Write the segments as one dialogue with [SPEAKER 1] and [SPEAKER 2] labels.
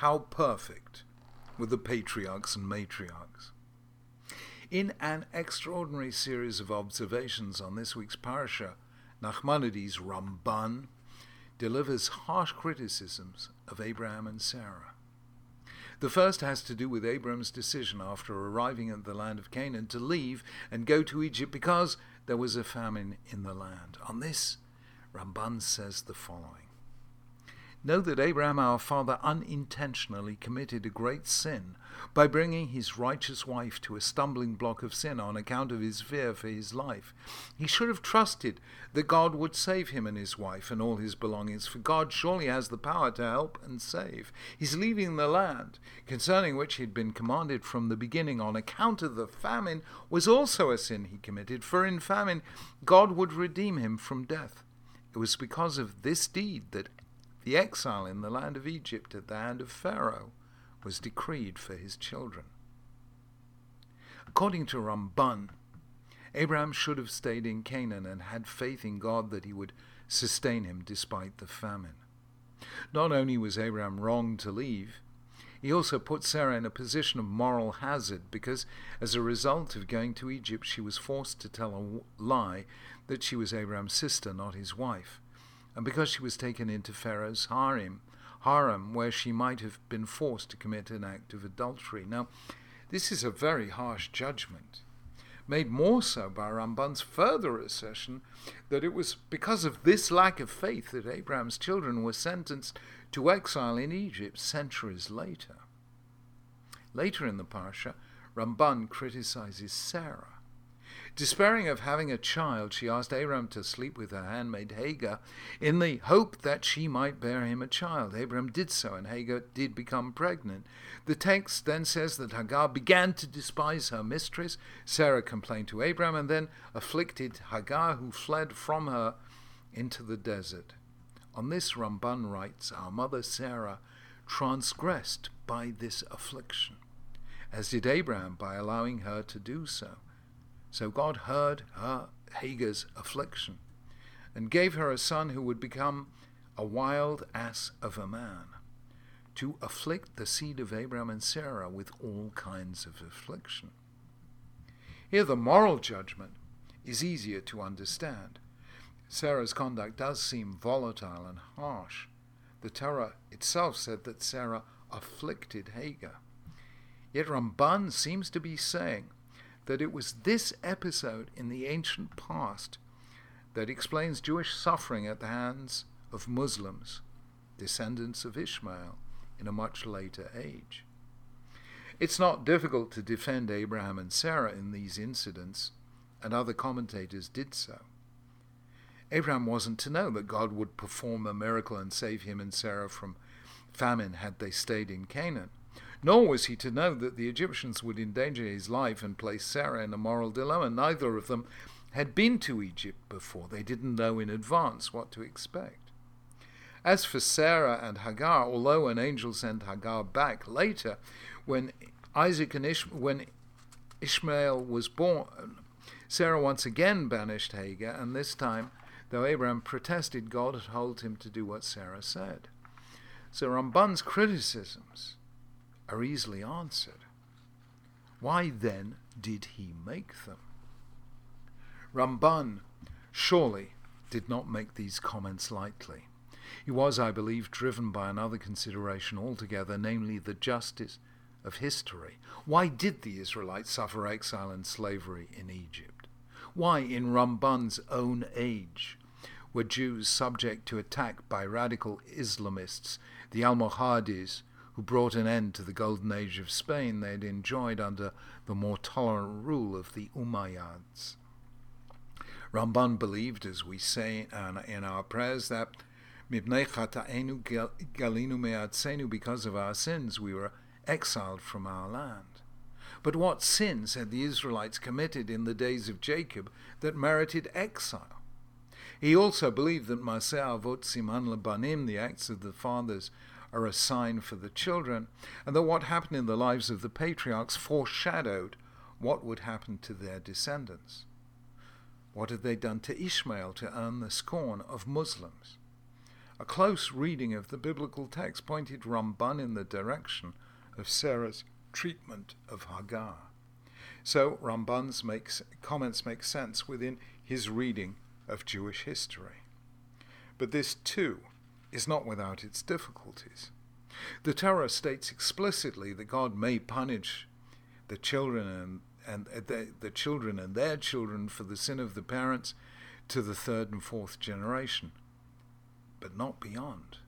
[SPEAKER 1] how perfect were the patriarchs and matriarchs. In an extraordinary series of observations on this week's parasha, Nachmanides Ramban delivers harsh criticisms of Abraham and Sarah. The first has to do with Abraham's decision after arriving at the land of Canaan to leave and go to Egypt because there was a famine in the land. On this, Ramban says the following Know that Abraham our father unintentionally committed a great sin by bringing his righteous wife to a stumbling block of sin on account of his fear for his life. He should have trusted that God would save him and his wife and all his belongings, for God surely has the power to help and save. His leaving the land, concerning which he had been commanded from the beginning on account of the famine, was also a sin he committed, for in famine God would redeem him from death. It was because of this deed that the exile in the land of Egypt at the hand of Pharaoh was decreed for his children. According to Ramban, Abraham should have stayed in Canaan and had faith in God that he would sustain him despite the famine. Not only was Abraham wrong to leave, he also put Sarah in a position of moral hazard because, as a result of going to Egypt, she was forced to tell a lie that she was Abraham's sister, not his wife and because she was taken into Pharaoh's harem, harem, where she might have been forced to commit an act of adultery. Now, this is a very harsh judgment, made more so by Ramban's further assertion that it was because of this lack of faith that Abraham's children were sentenced to exile in Egypt centuries later. Later in the Parsha, Ramban criticizes Sarah Despairing of having a child, she asked Abram to sleep with her handmaid Hagar in the hope that she might bear him a child. Abram did so, and Hagar did become pregnant. The text then says that Hagar began to despise her mistress. Sarah complained to Abram and then afflicted Hagar, who fled from her into the desert. On this, Ramban writes, Our mother Sarah transgressed by this affliction, as did Abraham by allowing her to do so. So God heard her Hagar's affliction and gave her a son who would become a wild ass of a man to afflict the seed of Abraham and Sarah with all kinds of affliction. Here, the moral judgment is easier to understand. Sarah's conduct does seem volatile and harsh. The Torah itself said that Sarah afflicted Hagar. Yet Ramban seems to be saying that it was this episode in the ancient past that explains Jewish suffering at the hands of Muslims, descendants of Ishmael, in a much later age. It's not difficult to defend Abraham and Sarah in these incidents, and other commentators did so. Abraham wasn't to know that God would perform a miracle and save him and Sarah from famine had they stayed in Canaan. Nor was he to know that the Egyptians would endanger his life and place Sarah in a moral dilemma. Neither of them had been to Egypt before. They didn't know in advance what to expect. As for Sarah and Hagar, although an angel sent Hagar back later, when Isaac and Ish- when Ishmael was born, Sarah once again banished Hagar, and this time, though Abraham protested, God had told him to do what Sarah said. So Ramban's criticisms are easily answered. Why then did he make them? Ramban surely did not make these comments lightly. He was, I believe, driven by another consideration altogether, namely the justice of history. Why did the Israelites suffer exile and slavery in Egypt? Why, in Ramban's own age, were Jews subject to attack by radical Islamists, the Almohades, who brought an end to the golden age of Spain they had enjoyed under the more tolerant rule of the Umayyads. Ramban believed, as we say in our prayers, that because of our sins we were exiled from our land. But what sins had the Israelites committed in the days of Jacob that merited exile? He also believed that Maseh Avot Siman Labanim, the acts of the fathers, are a sign for the children, and that what happened in the lives of the patriarchs foreshadowed what would happen to their descendants. What had they done to Ishmael to earn the scorn of Muslims? A close reading of the biblical text pointed Ramban in the direction of Sarah's treatment of Hagar. So Ramban's makes, comments make sense within his reading of Jewish history. But this, too, is not without its difficulties. The Torah states explicitly that God may punish the children and, and the, the children and their children for the sin of the parents to the third and fourth generation, but not beyond.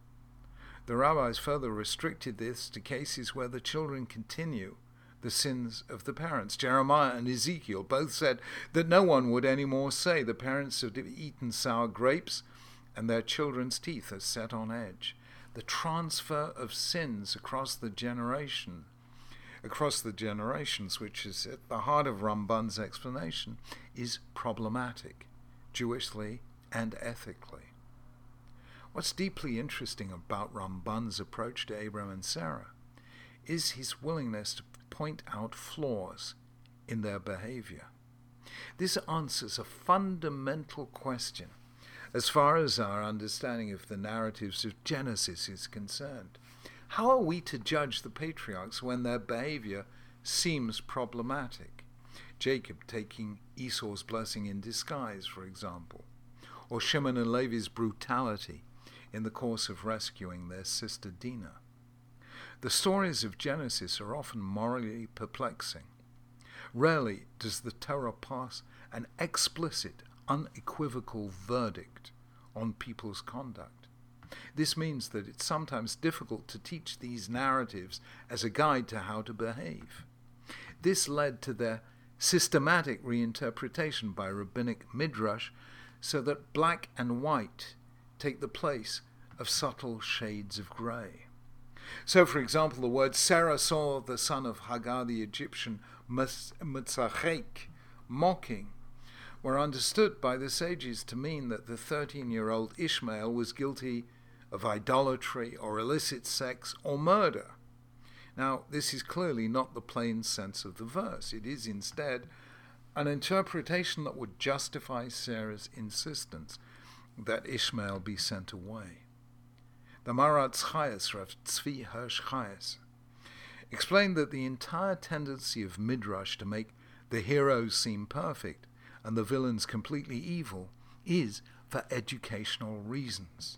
[SPEAKER 1] The rabbis further restricted this to cases where the children continue the sins of the parents. Jeremiah and Ezekiel both said that no one would any more say the parents have eaten sour grapes and their children's teeth are set on edge. The transfer of sins across the generation, across the generations, which is at the heart of Ramban's explanation, is problematic, Jewishly and ethically. What's deeply interesting about Ramban's approach to Abram and Sarah is his willingness to point out flaws in their behavior. This answers a fundamental question as far as our understanding of the narratives of Genesis is concerned. How are we to judge the patriarchs when their behavior seems problematic? Jacob taking Esau's blessing in disguise, for example, or Shimon and Levi's brutality in the course of rescuing their sister Dinah. The stories of Genesis are often morally perplexing. Rarely does the Torah pass an explicit, unequivocal verdict on people's conduct. This means that it's sometimes difficult to teach these narratives as a guide to how to behave. This led to their systematic reinterpretation by rabbinic midrash so that black and white take the place of subtle shades of grey. So, for example, the word Sarah saw the son of Hagar the Egyptian, Mitzachek, mocking, were understood by the sages to mean that the 13 year old Ishmael was guilty of idolatry or illicit sex or murder. Now, this is clearly not the plain sense of the verse. It is instead an interpretation that would justify Sarah's insistence that Ishmael be sent away. The Maharatz Chayes, Rav Tzvi Hirsch Chayes, explained that the entire tendency of Midrash to make the heroes seem perfect and the villains completely evil is for educational reasons.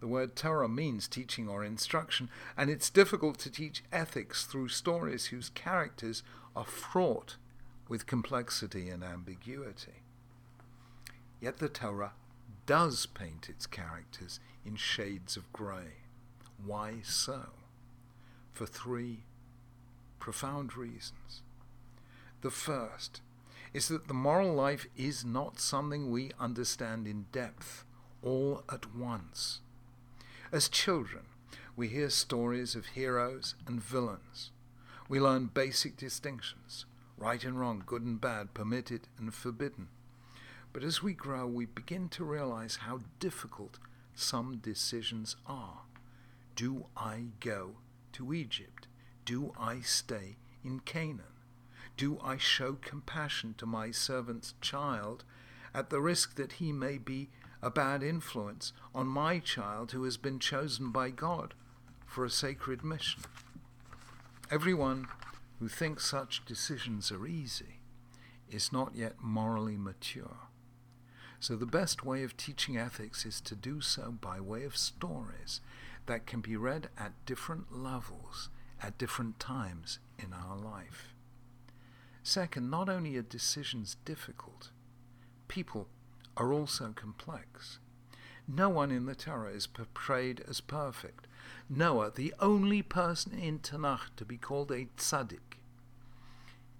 [SPEAKER 1] The word Torah means teaching or instruction, and it's difficult to teach ethics through stories whose characters are fraught with complexity and ambiguity. Yet the Torah does paint its characters in shades of grey. Why so? For three profound reasons. The first is that the moral life is not something we understand in depth all at once. As children, we hear stories of heroes and villains. We learn basic distinctions right and wrong, good and bad, permitted and forbidden. But as we grow, we begin to realize how difficult some decisions are. Do I go to Egypt? Do I stay in Canaan? Do I show compassion to my servant's child at the risk that he may be a bad influence on my child who has been chosen by God for a sacred mission? Everyone who thinks such decisions are easy is not yet morally mature. So, the best way of teaching ethics is to do so by way of stories that can be read at different levels at different times in our life. Second, not only are decisions difficult, people are also complex. No one in the Torah is portrayed as perfect. Noah, the only person in Tanakh to be called a tzaddik,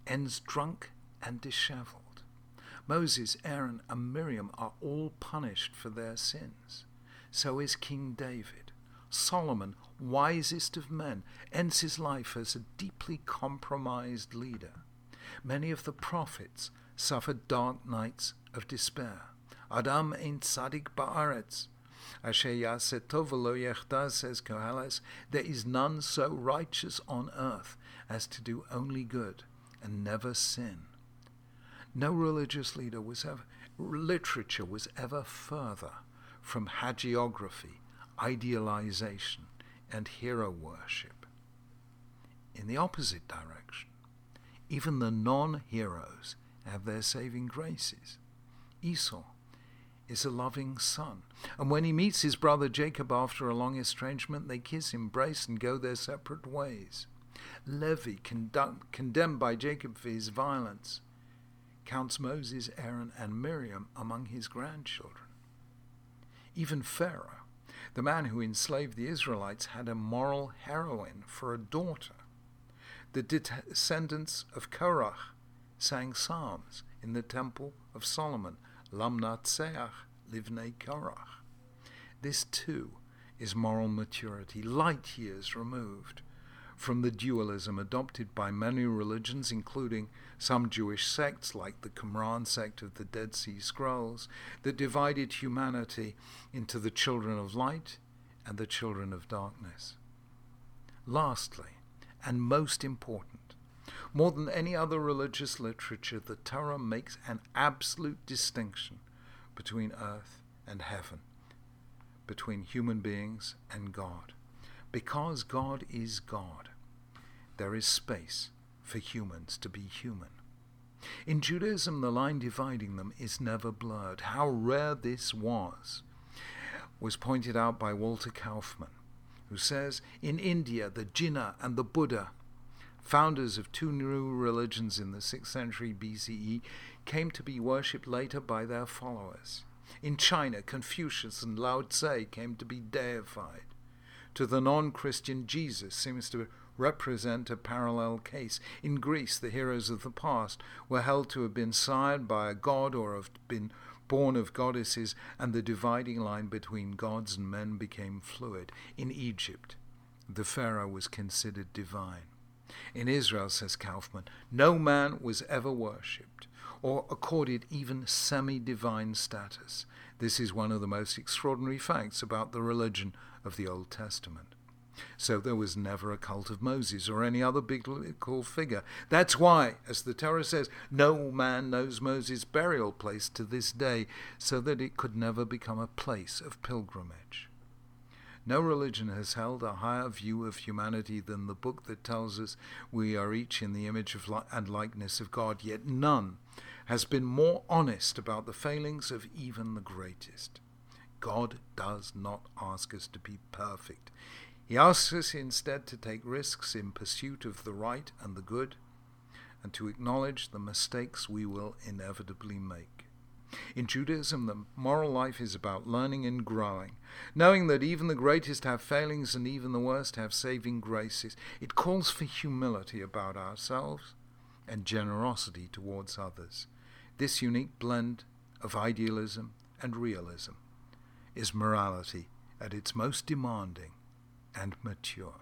[SPEAKER 1] ends drunk and disheveled. Moses, Aaron, and Miriam are all punished for their sins. So is King David. Solomon, wisest of men, ends his life as a deeply compromised leader. Many of the prophets suffered dark nights of despair. Adam ein tzadik ba'aretz. Asher yasetov lo says Koheles, there is none so righteous on earth as to do only good and never sin. No religious leader was ever, literature was ever further from hagiography, idealization, and hero worship. In the opposite direction, even the non heroes have their saving graces. Esau is a loving son, and when he meets his brother Jacob after a long estrangement, they kiss, embrace, and go their separate ways. Levi, condemned by Jacob for his violence, counts Moses, Aaron, and Miriam among his grandchildren. Even Pharaoh, the man who enslaved the Israelites, had a moral heroine for a daughter. The descendants of Korach sang psalms in the temple of Solomon, Lamnatseach Livnei Korach. This too is moral maturity, light years removed from the dualism adopted by many religions, including some Jewish sects like the Qumran sect of the Dead Sea Scrolls, that divided humanity into the children of light and the children of darkness. Lastly, and most important, more than any other religious literature, the Torah makes an absolute distinction between earth and heaven, between human beings and God. Because God is God, there is space for humans to be human. In Judaism, the line dividing them is never blurred. How rare this was was pointed out by Walter Kaufmann, who says in India, the Jina and the Buddha, founders of two new religions in the 6th century BCE, came to be worshipped later by their followers. In China, Confucius and Lao Tse came to be deified. To the non Christian, Jesus seems to represent a parallel case. In Greece, the heroes of the past were held to have been sired by a god or have been born of goddesses, and the dividing line between gods and men became fluid. In Egypt, the Pharaoh was considered divine. In Israel, says Kaufmann, no man was ever worshipped or accorded even semi divine status. This is one of the most extraordinary facts about the religion of the Old Testament. So there was never a cult of Moses or any other biblical figure. That's why, as the Torah says, no man knows Moses' burial place to this day, so that it could never become a place of pilgrimage. No religion has held a higher view of humanity than the book that tells us we are each in the image of li- and likeness of God, yet none has been more honest about the failings of even the greatest. God does not ask us to be perfect. He asks us instead to take risks in pursuit of the right and the good, and to acknowledge the mistakes we will inevitably make. In Judaism, the moral life is about learning and growing, knowing that even the greatest have failings and even the worst have saving graces. It calls for humility about ourselves and generosity towards others. This unique blend of idealism and realism is morality at its most demanding and mature.